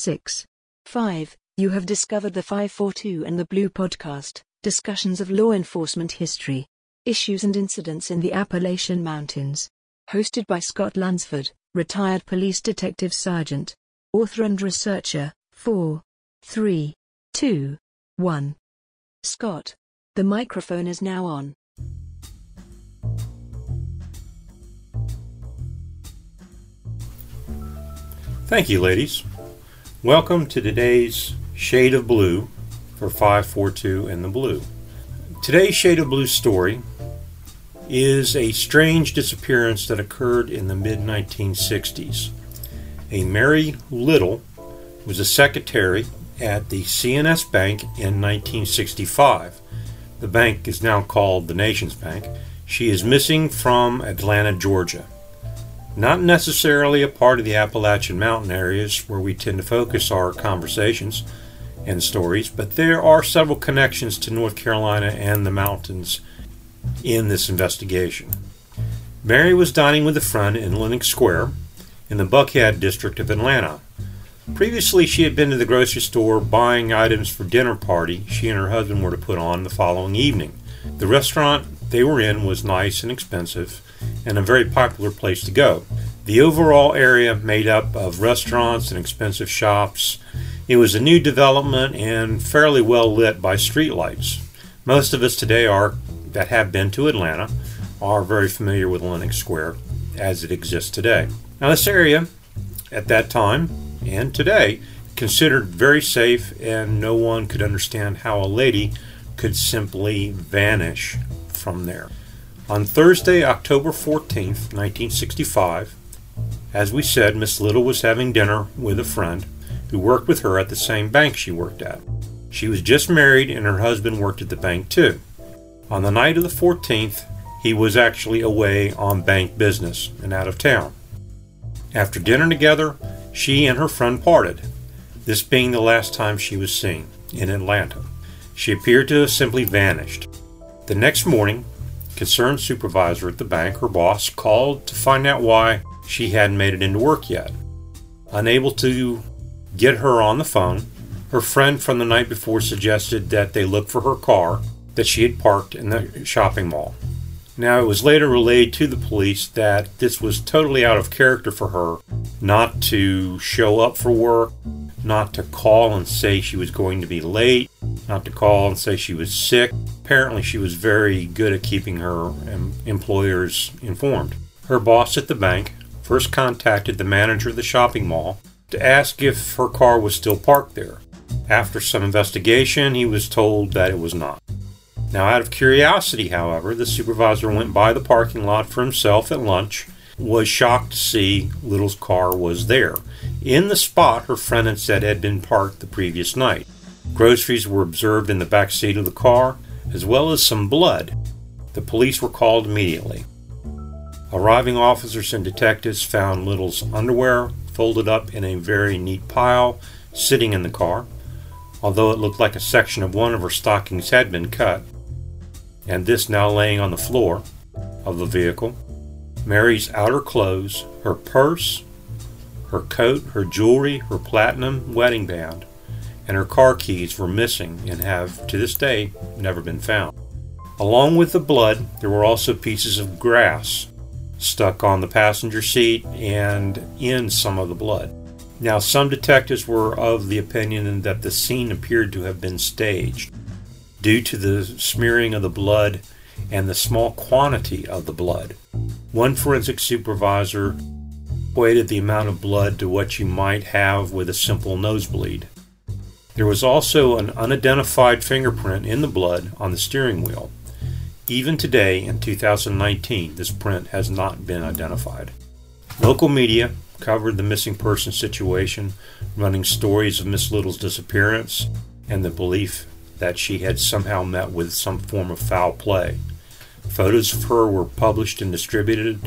6. 5. You have discovered the 542 and the Blue podcast, discussions of law enforcement history, issues and incidents in the Appalachian Mountains. Hosted by Scott Lunsford, retired police detective sergeant, author and researcher. 4. 3. 2. 1. Scott. The microphone is now on. Thank you, ladies. Welcome to today's Shade of Blue for 542 and the Blue. Today's Shade of Blue story is a strange disappearance that occurred in the mid 1960s. A Mary Little was a secretary at the C&S Bank in 1965. The bank is now called the Nations Bank. She is missing from Atlanta, Georgia not necessarily a part of the Appalachian Mountain areas where we tend to focus our conversations and stories, but there are several connections to North Carolina and the mountains in this investigation. Mary was dining with a friend in Lenox Square in the Buckhead district of Atlanta. Previously, she had been to the grocery store buying items for dinner party she and her husband were to put on the following evening. The restaurant they were in was nice and expensive, and a very popular place to go. The overall area made up of restaurants and expensive shops. It was a new development and fairly well lit by streetlights. Most of us today are that have been to Atlanta are very familiar with Lenox Square as it exists today. Now this area at that time and today considered very safe and no one could understand how a lady could simply vanish from there. On Thursday, October 14th, 1965, as we said, Miss Little was having dinner with a friend who worked with her at the same bank she worked at. She was just married and her husband worked at the bank too. On the night of the 14th, he was actually away on bank business and out of town. After dinner together, she and her friend parted, this being the last time she was seen in Atlanta. She appeared to have simply vanished. The next morning, concerned supervisor at the bank, her boss, called to find out why she hadn't made it into work yet. Unable to get her on the phone, her friend from the night before suggested that they look for her car that she had parked in the shopping mall. Now, it was later relayed to the police that this was totally out of character for her not to show up for work, not to call and say she was going to be late, not to call and say she was sick. Apparently, she was very good at keeping her employers informed. Her boss at the bank first contacted the manager of the shopping mall to ask if her car was still parked there. After some investigation, he was told that it was not. Now, out of curiosity, however, the supervisor went by the parking lot for himself at lunch, was shocked to see Little's car was there, in the spot her friend had said had been parked the previous night. Groceries were observed in the back seat of the car, as well as some blood. The police were called immediately. Arriving officers and detectives found Little's underwear folded up in a very neat pile sitting in the car, although it looked like a section of one of her stockings had been cut, and this now laying on the floor of the vehicle. Mary's outer clothes, her purse, her coat, her jewelry, her platinum wedding band, and her car keys were missing and have, to this day, never been found. Along with the blood, there were also pieces of grass stuck on the passenger seat and in some of the blood. Now, some detectives were of the opinion that the scene appeared to have been staged due to the smearing of the blood and the small quantity of the blood. One forensic supervisor equated the amount of blood to what you might have with a simple nosebleed. There was also an unidentified fingerprint in the blood on the steering wheel. Even today, in 2019, this print has not been identified. Local media covered the missing person situation, running stories of Miss Little's disappearance and the belief that she had somehow met with some form of foul play. Photos of her were published and distributed,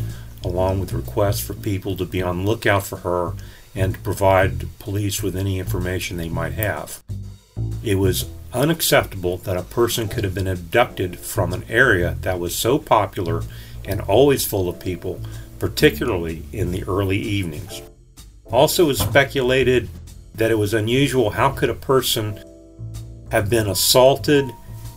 along with requests for people to be on lookout for her and to provide police with any information they might have. It was unacceptable that a person could have been abducted from an area that was so popular and always full of people, particularly in the early evenings. Also, it was speculated that it was unusual how could a person have been assaulted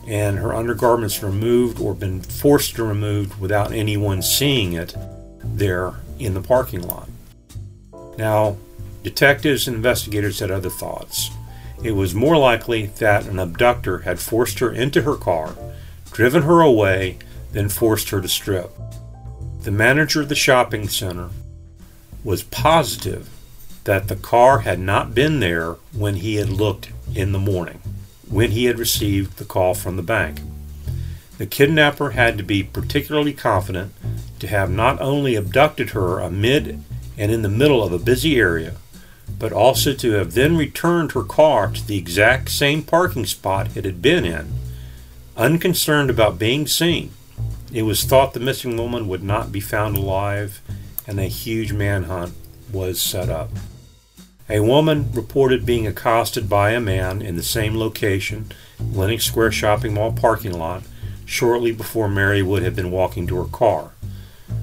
and her undergarments removed or been forced to removed without anyone seeing it there in the parking lot. Now, detectives and investigators had other thoughts. It was more likely that an abductor had forced her into her car, driven her away, then forced her to strip. The manager of the shopping center was positive that the car had not been there when he had looked in the morning, when he had received the call from the bank. The kidnapper had to be particularly confident to have not only abducted her amid and in the middle of a busy area, but also to have then returned her car to the exact same parking spot it had been in, unconcerned about being seen. It was thought the missing woman would not be found alive, and a huge manhunt was set up. A woman reported being accosted by a man in the same location, Lenox Square Shopping Mall parking lot, shortly before Mary would have been walking to her car.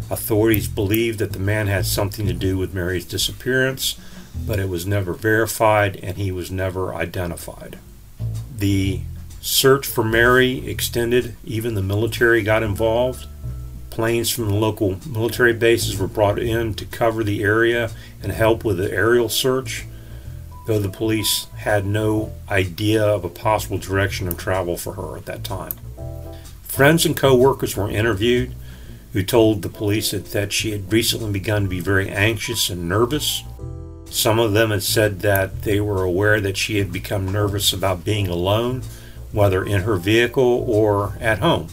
Authorities believed that the man had something to do with Mary's disappearance, but it was never verified and he was never identified. The search for Mary extended, even the military got involved. Planes from the local military bases were brought in to cover the area and help with the aerial search, though the police had no idea of a possible direction of travel for her at that time. Friends and co workers were interviewed who told the police that, that she had recently begun to be very anxious and nervous. Some of them had said that they were aware that she had become nervous about being alone, whether in her vehicle or at home.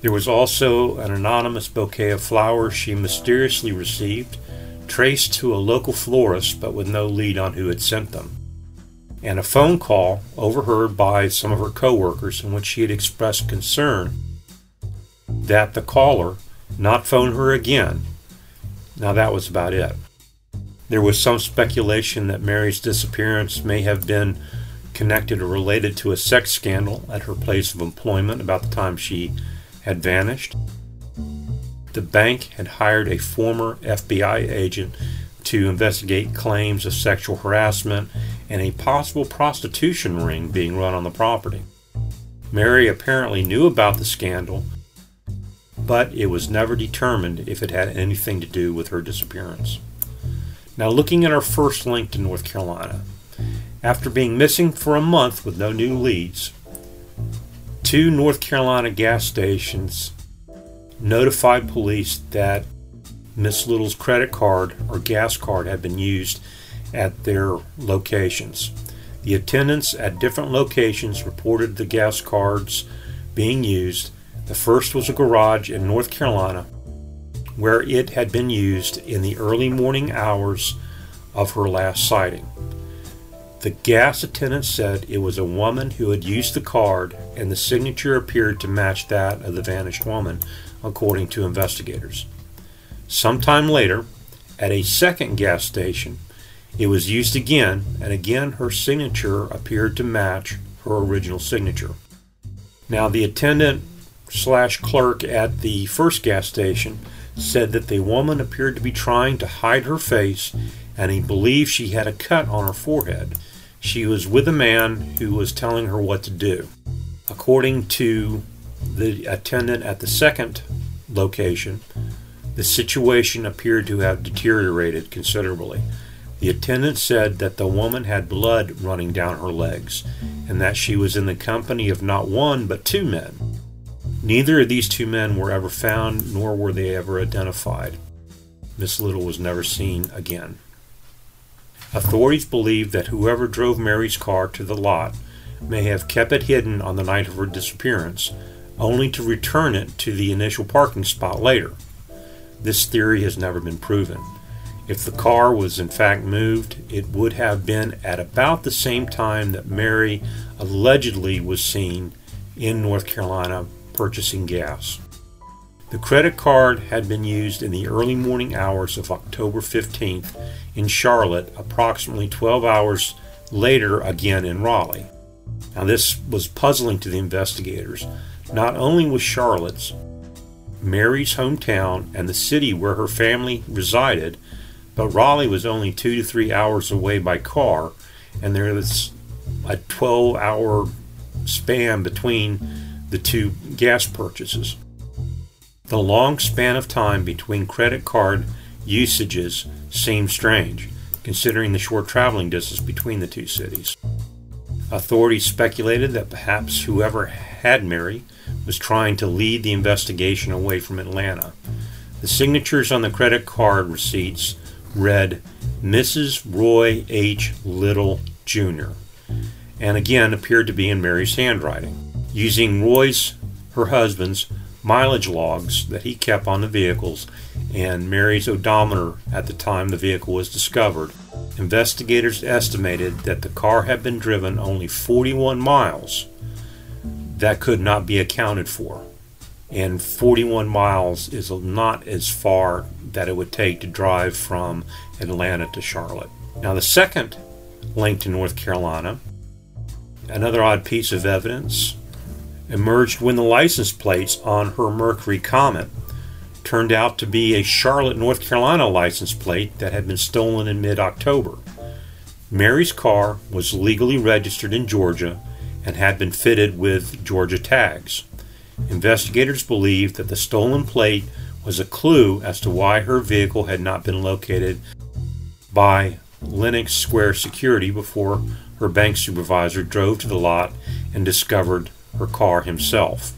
There was also an anonymous bouquet of flowers she mysteriously received, traced to a local florist but with no lead on who had sent them, and a phone call overheard by some of her coworkers in which she had expressed concern that the caller not phone her again. Now that was about it. There was some speculation that Mary's disappearance may have been connected or related to a sex scandal at her place of employment about the time she had vanished. The bank had hired a former FBI agent to investigate claims of sexual harassment and a possible prostitution ring being run on the property. Mary apparently knew about the scandal but it was never determined if it had anything to do with her disappearance. Now, looking at our first link to North Carolina, after being missing for a month with no new leads, two North Carolina gas stations notified police that Miss Little's credit card or gas card had been used at their locations. The attendants at different locations reported the gas cards being used, the first was a garage in North Carolina where it had been used in the early morning hours of her last sighting. The gas attendant said it was a woman who had used the card, and the signature appeared to match that of the vanished woman, according to investigators. Sometime later, at a second gas station, it was used again, and again her signature appeared to match her original signature. Now, the attendant slash clerk at the first gas station said that the woman appeared to be trying to hide her face and he believed she had a cut on her forehead. She was with a man who was telling her what to do. According to the attendant at the second location, the situation appeared to have deteriorated considerably. The attendant said that the woman had blood running down her legs and that she was in the company of not one but two men. Neither of these two men were ever found, nor were they ever identified. Miss Little was never seen again. Authorities believe that whoever drove Mary's car to the lot may have kept it hidden on the night of her disappearance, only to return it to the initial parking spot later. This theory has never been proven. If the car was in fact moved, it would have been at about the same time that Mary allegedly was seen in North Carolina purchasing gas. The credit card had been used in the early morning hours of October 15th in Charlotte, approximately 12 hours later again in Raleigh. Now, this was puzzling to the investigators. Not only was Charlotte's, Mary's hometown, and the city where her family resided, but Raleigh was only two to three hours away by car, and there was a 12 hour span between the two gas purchases. The long span of time between credit card usages seemed strange, considering the short traveling distance between the two cities. Authorities speculated that perhaps whoever had Mary was trying to lead the investigation away from Atlanta. The signatures on the credit card receipts read Mrs. Roy H. Little, Jr., and again appeared to be in Mary's handwriting. Using Roy's, her husband's, mileage logs that he kept on the vehicles and Mary's odometer at the time the vehicle was discovered, investigators estimated that the car had been driven only 41 miles. That could not be accounted for. And 41 miles is not as far that it would take to drive from Atlanta to Charlotte. Now, the second link to North Carolina, another odd piece of evidence, emerged when the license plates on her Mercury Comet turned out to be a Charlotte, North Carolina license plate that had been stolen in mid October. Mary's car was legally registered in Georgia and had been fitted with Georgia tags. Investigators believed that the stolen plate was a clue as to why her vehicle had not been located by Lenox Square Security before her bank supervisor drove to the lot and discovered car himself.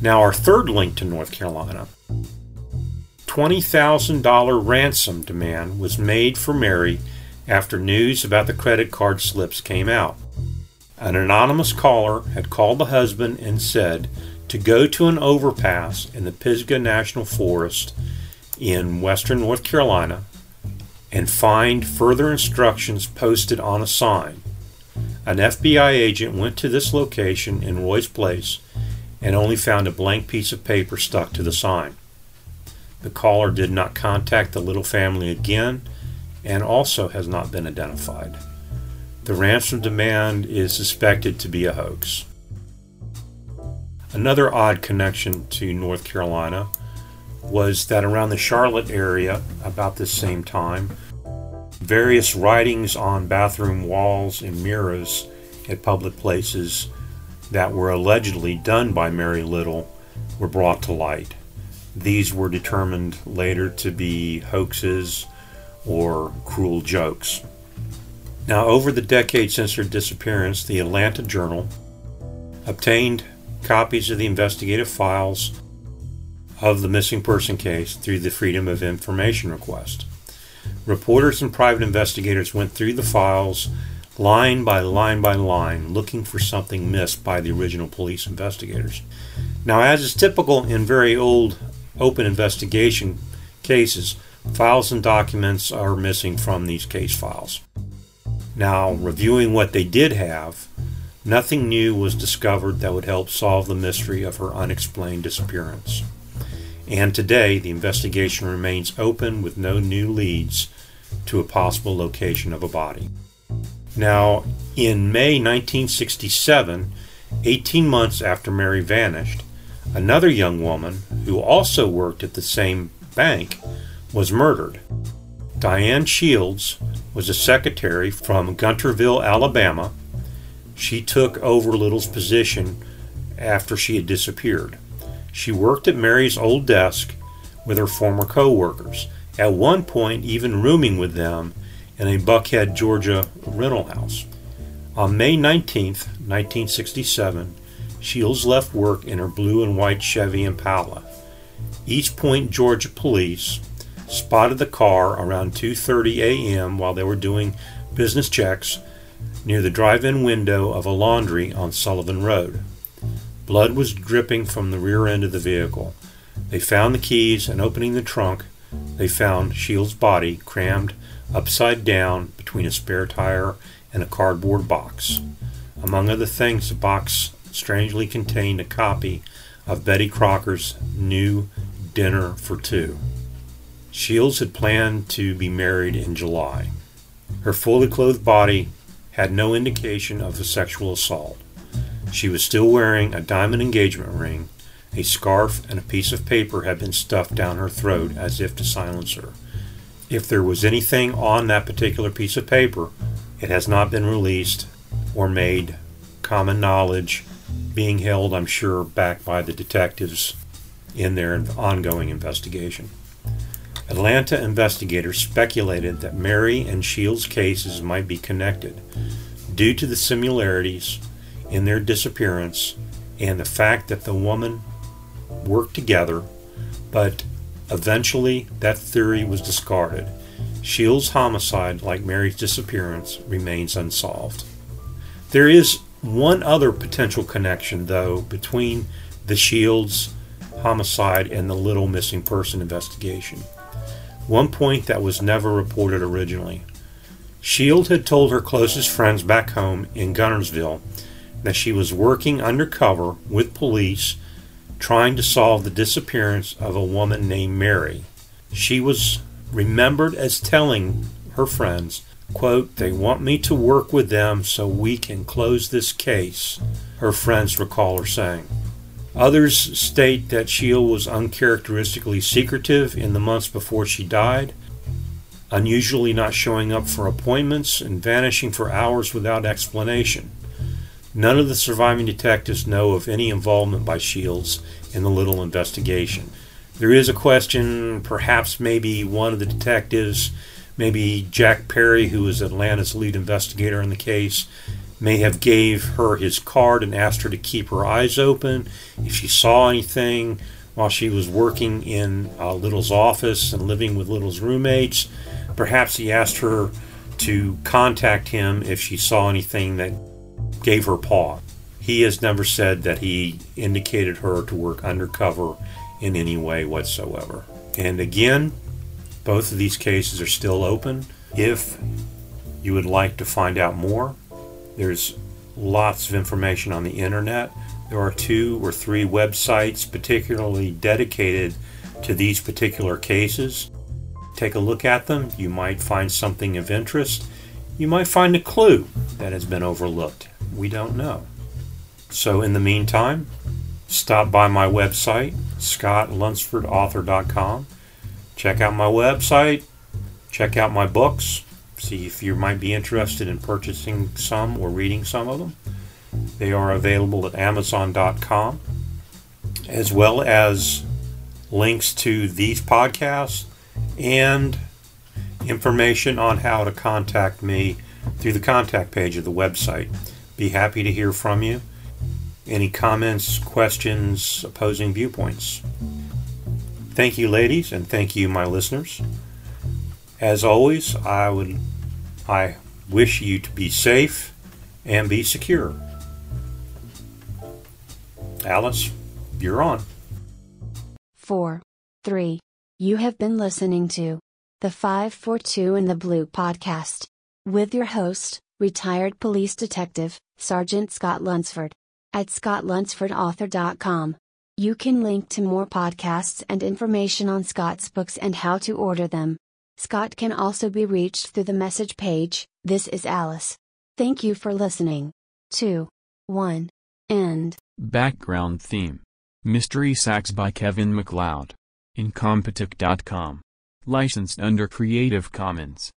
Now, our third link to North Carolina $20,000 ransom demand was made for Mary after news about the credit card slips came out. An anonymous caller had called the husband and said to go to an overpass in the Pisgah National Forest in western North Carolina and find further instructions posted on a sign. An FBI agent went to this location in Roy's Place and only found a blank piece of paper stuck to the sign. The caller did not contact the Little family again and also has not been identified. The ransom demand is suspected to be a hoax. Another odd connection to North Carolina was that around the Charlotte area, about this same time, various writings on bathroom walls and mirrors at public places that were allegedly done by Mary Little were brought to light. These were determined later to be hoaxes or cruel jokes. Now, over the decade since her disappearance, the Atlanta Journal obtained copies of the investigative files of the missing person case through the Freedom of Information request. Reporters and private investigators went through the files line by line by line, looking for something missed by the original police investigators. Now, as is typical in very old open investigation cases, files and documents are missing from these case files. Now, reviewing what they did have, nothing new was discovered that would help solve the mystery of her unexplained disappearance. And today, the investigation remains open with no new leads to a possible location of a body. Now, in May 1967, 18 months after Mary vanished, Another young woman, who also worked at the same bank, was murdered. Diane Shields was a secretary from Guntersville, Alabama. She took over Little's position after she had disappeared. She worked at Mary's old desk with her former co workers, at one point, even rooming with them in a Buckhead, Georgia rental house. On May 19, 1967, Shields left work in her blue and white Chevy Impala. East Point, Georgia police spotted the car around 2:30 a.m. while they were doing business checks near the drive-in window of a laundry on Sullivan Road. Blood was dripping from the rear end of the vehicle. They found the keys and opening the trunk, they found Shields' body crammed upside down between a spare tire and a cardboard box. Among other things, the box strangely contained a copy of Betty Crocker's new Dinner for Two. Shields had planned to be married in July. Her fully clothed body had no indication of a sexual assault. She was still wearing a diamond engagement ring. A scarf and a piece of paper had been stuffed down her throat as if to silence her. If there was anything on that particular piece of paper, It has not been released or made common knowledge, being held, I'm sure, back by the detectives in their ongoing investigation. Atlanta investigators speculated that Mary and Shields' cases might be connected due to the similarities in their disappearance and the fact that the woman worked together, but eventually that theory was discarded. Shields' homicide, like Mary's disappearance, remains unsolved. There is one other potential connection, though, between the Shields homicide and the Little missing person investigation. One point that was never reported originally. Shield had told her closest friends back home in Guntersville that she was working undercover with police trying to solve the disappearance of a woman named Mary. She was remembered as telling her friends, quote, they want me to work with them so we can close this case, her friends recall her saying. Others state that Shield was uncharacteristically secretive in the months before she died, unusually not showing up for appointments and vanishing for hours without explanation. None of the surviving detectives know of any involvement by Shields in the Little investigation. There is a question, perhaps maybe one of the detectives, maybe Jack Perry, who is Atlanta's lead investigator in the case, may have gave her his card and asked her to keep her eyes open if she saw anything while she was working in uh, Little's office and living with Little's roommates. Perhaps he asked her to contact him if she saw anything that gave her pause. He has never said that he indicated her to work undercover in any way whatsoever. And again, both of these cases are still open. If you would like to find out more, there's lots of information on the internet. There are two or three websites particularly dedicated to these particular cases. Take a look at them. You might find something of interest. You might find a clue that has been overlooked. We don't know. So, in the meantime, stop by my website, scottlunsfordauthor.com. Check out my website. Check out my books. See if you might be interested in purchasing some or reading some of them. They are available at Amazon.com, as well as links to these podcasts and information on how to contact me through the contact page of the website. Be happy to hear from you. Any comments, questions, opposing viewpoints? Thank you, ladies, and thank you, my listeners. As always, I would I wish you to be safe and be secure. Alice, you're on. 4. 3. You have been listening to the 542 in the Blue podcast with your host, retired police detective, Sergeant Scott Lunsford at scottlunsfordauthor.com. You can link to more podcasts and information on Scott's books and how to order them. Scott can also be reached through the message page. This is Alice. Thank you for listening. 2. 1. End. Background theme Mystery Sax by Kevin MacLeod. Incompetech.com. Licensed under Creative Commons.